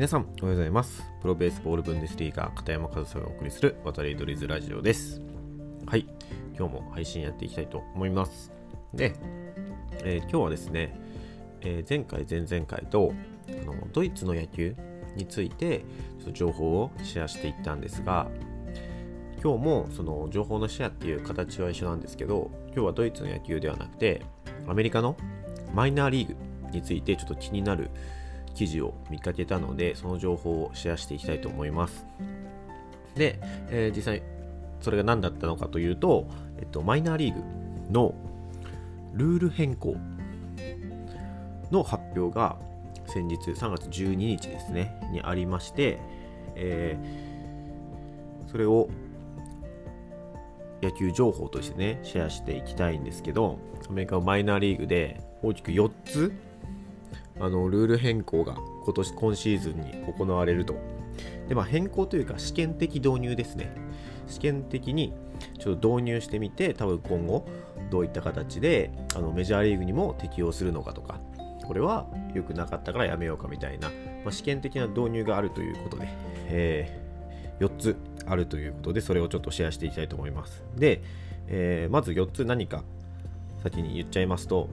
皆さん、おはようございます。プロベースボールブンデスリーガー片山和沙がお送りする渡りドリズラジオです。はい、今日も配信やっていきたいと思います。で、えー今日はですね、えー前回、前々回とあのドイツの野球についてちょっと情報をシェアしていったんですが、今日もその情報のシェアっていう形は一緒なんですけど、今日はドイツの野球ではなくて、アメリカのマイナーリーグについてちょっと気になる記事を見かけたので、その情報をシェアしていきたいと思います。で、えー実際それが何だったのかというと、えっと、マイナーリーグのルール変更の発表が先日3月12日ですね、にありまして、えーそれを野球情報としてね、シェアしていきたいんですけど、アメリカのマイナーリーグで大きく4つあのルール変更が今年今シーズンに行われると。で、まあ、変更というか試験的導入ですね。試験的にちょっと導入してみて、多分今後どういった形であのメジャーリーグにも適用するのかとか、これは良くなかったからやめようかみたいな、まあ、試験的な導入があるということで、えー4つあるということで、それをちょっとシェアしていきたいと思います。で、えーまず4つ何か先に言っちゃいますと、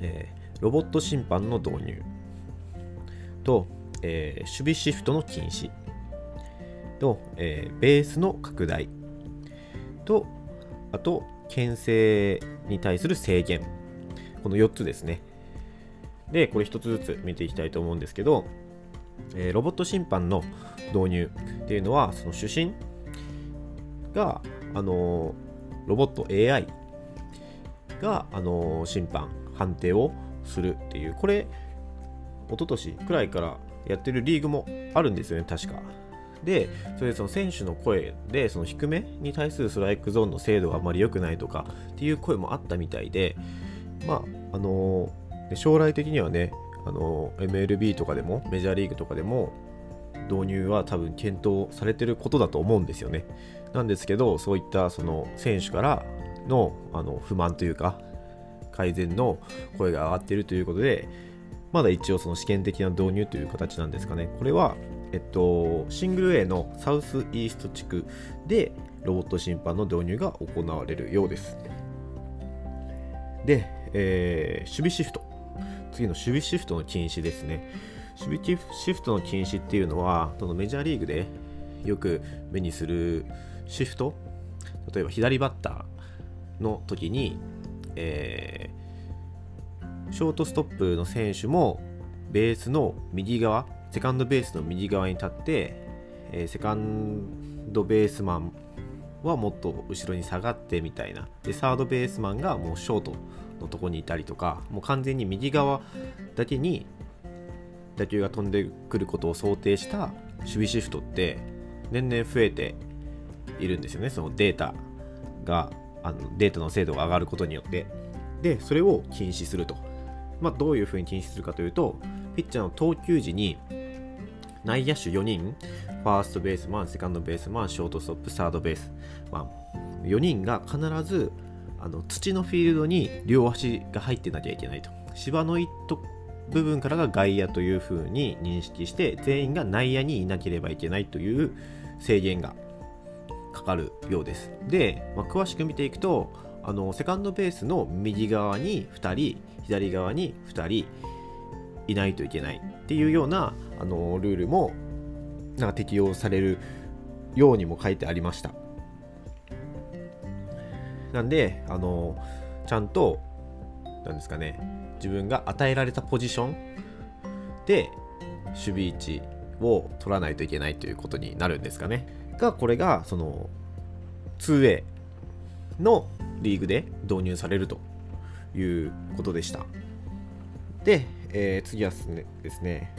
えーロボット審判の導入。と、えー守備シフトの禁止。と、えーベースの拡大。とあと牽制に対する制限。この4つですね。でこれ1つずつ見ていきたいと思うんですけど、えーロボット審判の導入。っていうのはその主審が、あのロボット AI が、あの審判判定をするっていう。これ一昨年くらいからやってるリーグもあるんですよね確か。でそれでその選手の声でその低めに対するストライクゾーンの精度があまり良くないとかっていう声もあったみたいでまああのー将来的にはねあのー MLB とかでもメジャーリーグとかでも導入は多分検討されてることだと思うんですよね。なんですけどそういったその選手からのあの不満というか改善の声が上がっているということでまだ一応その試験的な導入という形なんですかね。これはえっとシングル A のサウスイースト地区でロボット審判の導入が行われるようです。で、えー守備シフト。次の守備シフトの禁止ですね。守備シフトの禁止っていうのはそのメジャーリーグでよく目にするシフト。例えば左バッターの時に、えーショートストップの選手もベースの右側セカンドベースの右側に立って、えーセカンドベースマンはもっと後ろに下がってみたいな。でサードベースマンがもうショートのとこにいたりとかもう完全に右側だけに打球が飛んでくることを想定した守備シフトって年々増えているんですよね。そのデータが。あのデータの精度が上がることによってでそれを禁止すると、まあ、どういうふうに禁止するかというとピッチャーの投球時に内野手4人ファーストベースマンセカンドベースマンショートストップサードベースマン4人が必ずあの土のフィールドに両足が入ってなきゃいけないと。芝の一部分からが外野というふうに認識して全員が内野にいなければいけないという制限がかかるようです。で、まあ、詳しく見ていくとあのセカンドベースの右側に2人左側に2人いないといけないっていうようなあのルールもなんか適用されるようにも書いてありました。なんであのちゃんとなんですかね自分が与えられたポジションで守備位置を取らないといけないということになるんですかね。がこれがその 2A のリーグで導入されるということでした。で、えー次はですね。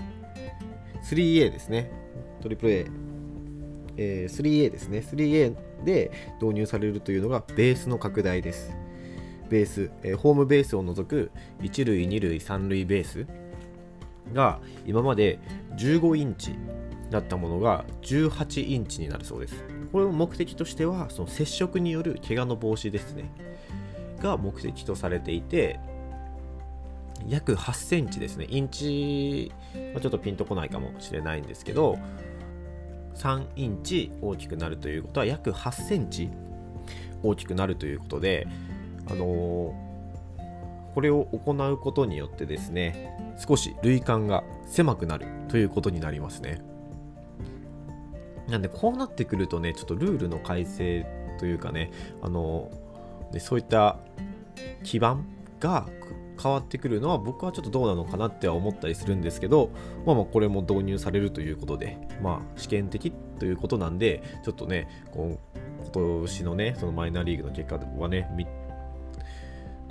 3A ですね。トリプル A、えー 3A ですね。3A で導入されるというのがベースの拡大です。ベース、えーホームベースを除く1塁2塁3塁ベースが今まで15インチだったものが18インチになるそうです。これの目的としてはその接触による怪我の防止ですね。が目的とされていて約8センチですね。インチはちょっとピンとこないかもしれないんですけど、3インチ大きくなるということは約8センチ大きくなるということで、あのーこれを行うことによってですね少し類間が狭くなるということになりますね。なんでこうなってくるとねちょっとルールの改正というかねあのでそういった基盤が変わってくるのは僕はちょっとどうなのかなっては思ったりするんですけど、まあ、まあこれも導入されるということで、まあ、試験的ということなんでちょっとねこう今年のねそのマイナーリーグの結果はね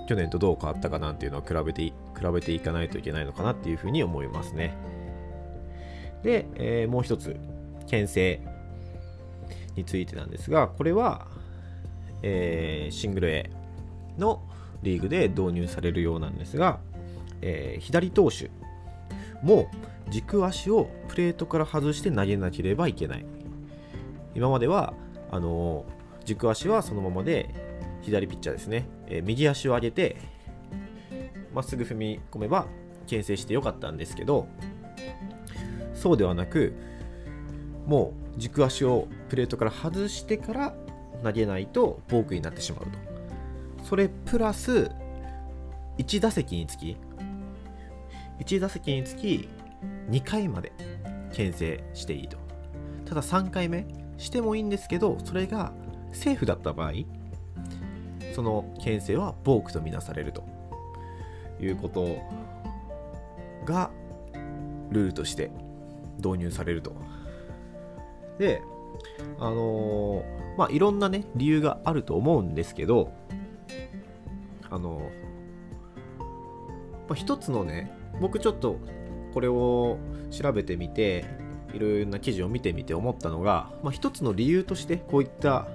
去年とどう変わったかなっていうのは比べて比べていかないといけないのかなっていうふうに思いますね。で、えー、もう一つ、牽制についてなんですが、これは、えー、シングル A のリーグで導入されるようなんですが、えー、左投手も軸足をプレートから外して投げなければいけない。今まではあの軸足はそのままで左ピッチャーですね、え、右足を上げてまっすぐ踏み込めば牽制してよかったんですけどそうではなくもう軸足をプレートから外してから投げないとボークになってしまうと。それプラス1打席につき1打席につき2回まで牽制していいと。ただ3回目してもいいんですけどそれがセーフだった場合その牽制はボークとみなされると。いうことがルールとして導入されると。で、あのー、まあいろんなね理由があると思うんですけど、あのー、まあ、一つのね僕ちょっとこれを調べてみていろいろな記事を見てみて思ったのが、まあ、一つの理由としてこういった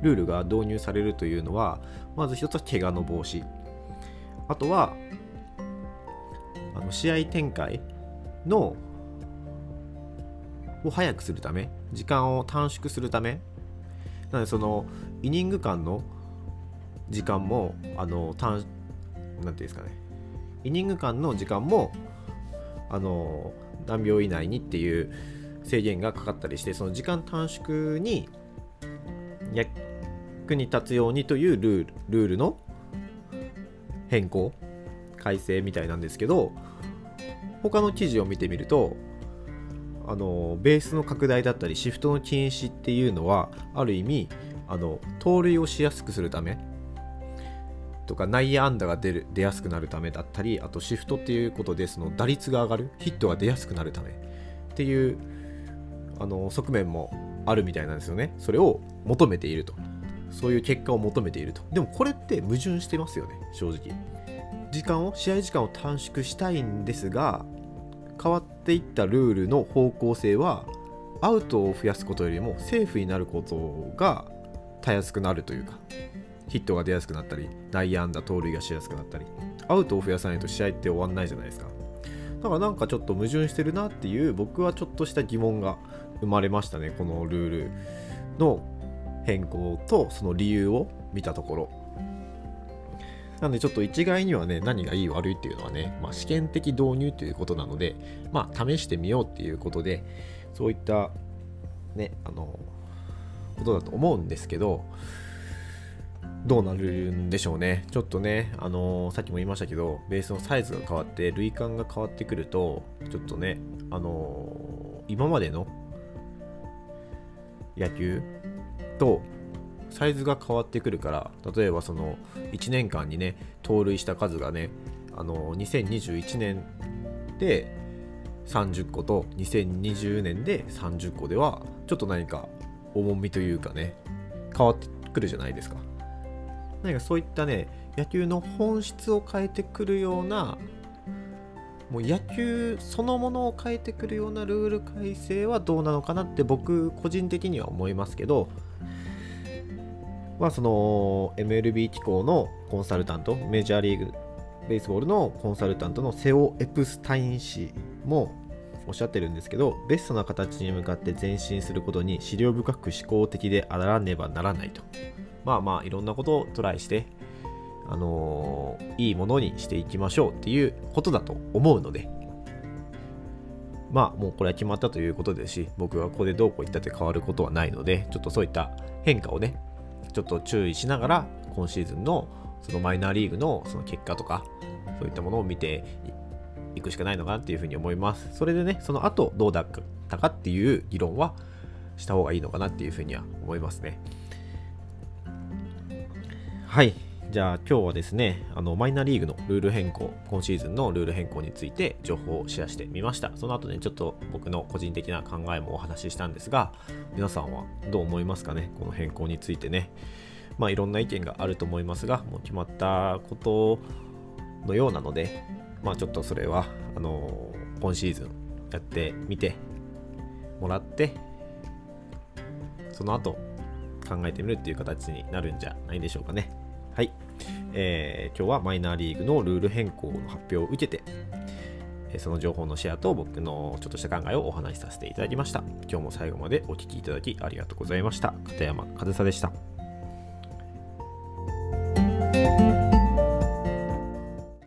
ルールが導入されるというのはまず一つは怪我の防止。あとはあの試合展開のを早くするため時間を短縮するため。なのでそのイニング間の時間もあの短なんていうんですかね。イニング間の時間もあの何秒以内にっていう制限がかかったりしてその時間短縮に役に立つようにというルールルールの変更改正みたいなんですけど他の記事を見てみるとあのベースの拡大だったりシフトの禁止っていうのはある意味あの盗塁をしやすくするためとか内野安打が出る出やすくなるためだったりあとシフトっていうことでその打率が上がるヒットが出やすくなるためっていうあの側面もあるみたいなんですよね。それを求めていると。そういう結果を求めていると。でもこれって矛盾してますよね正直。時間を試合時間を短縮したいんですが変わっていったルールの方向性はアウトを増やすことよりもセーフになることがたやすくなるというかヒットが出やすくなったり内野安打盗塁がしやすくなったりアウトを増やさないと試合って終わんないじゃないですか。だからなんかちょっと矛盾してるなっていう僕はちょっとした疑問が生まれましたねこのルールの変更とその理由を見たところ。なんでちょっと一概にはね何がいい悪いっていうのはね、まあ、試験的導入ということなのでまあ試してみようっていうことでそういったねあのことだと思うんですけどどうなるんでしょうね。ちょっとね、あの、さっきも言いましたけど、ベースのサイズが変わって、類感が変わってくると、ちょっとね、あの、今までの野球とサイズが変わってくるから例えばその1年間にね盗塁した数がねあの2021年で30個と2020年で30個ではちょっと何か重みというかね変わってくるじゃないですか。何かそういったね野球の本質を変えてくるようなもう野球そのものを変えてくるようなルール改正はどうなのかなって僕個人的には思いますけどまあその MLB 機構のコンサルタントメジャーリーグベースボールのコンサルタントのセオ・エプスタイン氏もおっしゃってるんですけどベストな形に向かって前進することに資料深く思考的であらねばならないと。まあまあいろんなことをトライしてあのー、いいものにしていきましょうっていうことだと思うので、まあもうこれは決まったということですし、僕がここでどうこう言ったって変わることはないので、ちょっとそういった変化をね、ちょっと注意しながら、今シーズンのそのマイナーリーグのその結果とか、そういったものを見ていくしかないのかなっていうふうに思います。それでね、その後どうだったかっていう議論はした方がいいのかなっていうふうには思いますね。はい。じゃあ今日はですね、あのマイナーリーグのルール変更、今シーズンのルール変更について情報をシェアしてみました。その後ね、ちょっと僕の個人的な考えもお話ししたんですが、皆さんはどう思いますかね、この変更についてね。まあいろんな意見があると思いますが、もう決まったことのようなので、まあちょっとそれは、あの今シーズンやってみてもらって、その後考えてみるっていう形になるんじゃないでしょうかね。はい、えー、今日はマイナーリーグのルール変更の発表を受けて、その情報のシェアと僕のちょっとした考えをお話しさせていただきました。今日も最後までお聴きいただきありがとうございました。片山和沙でした。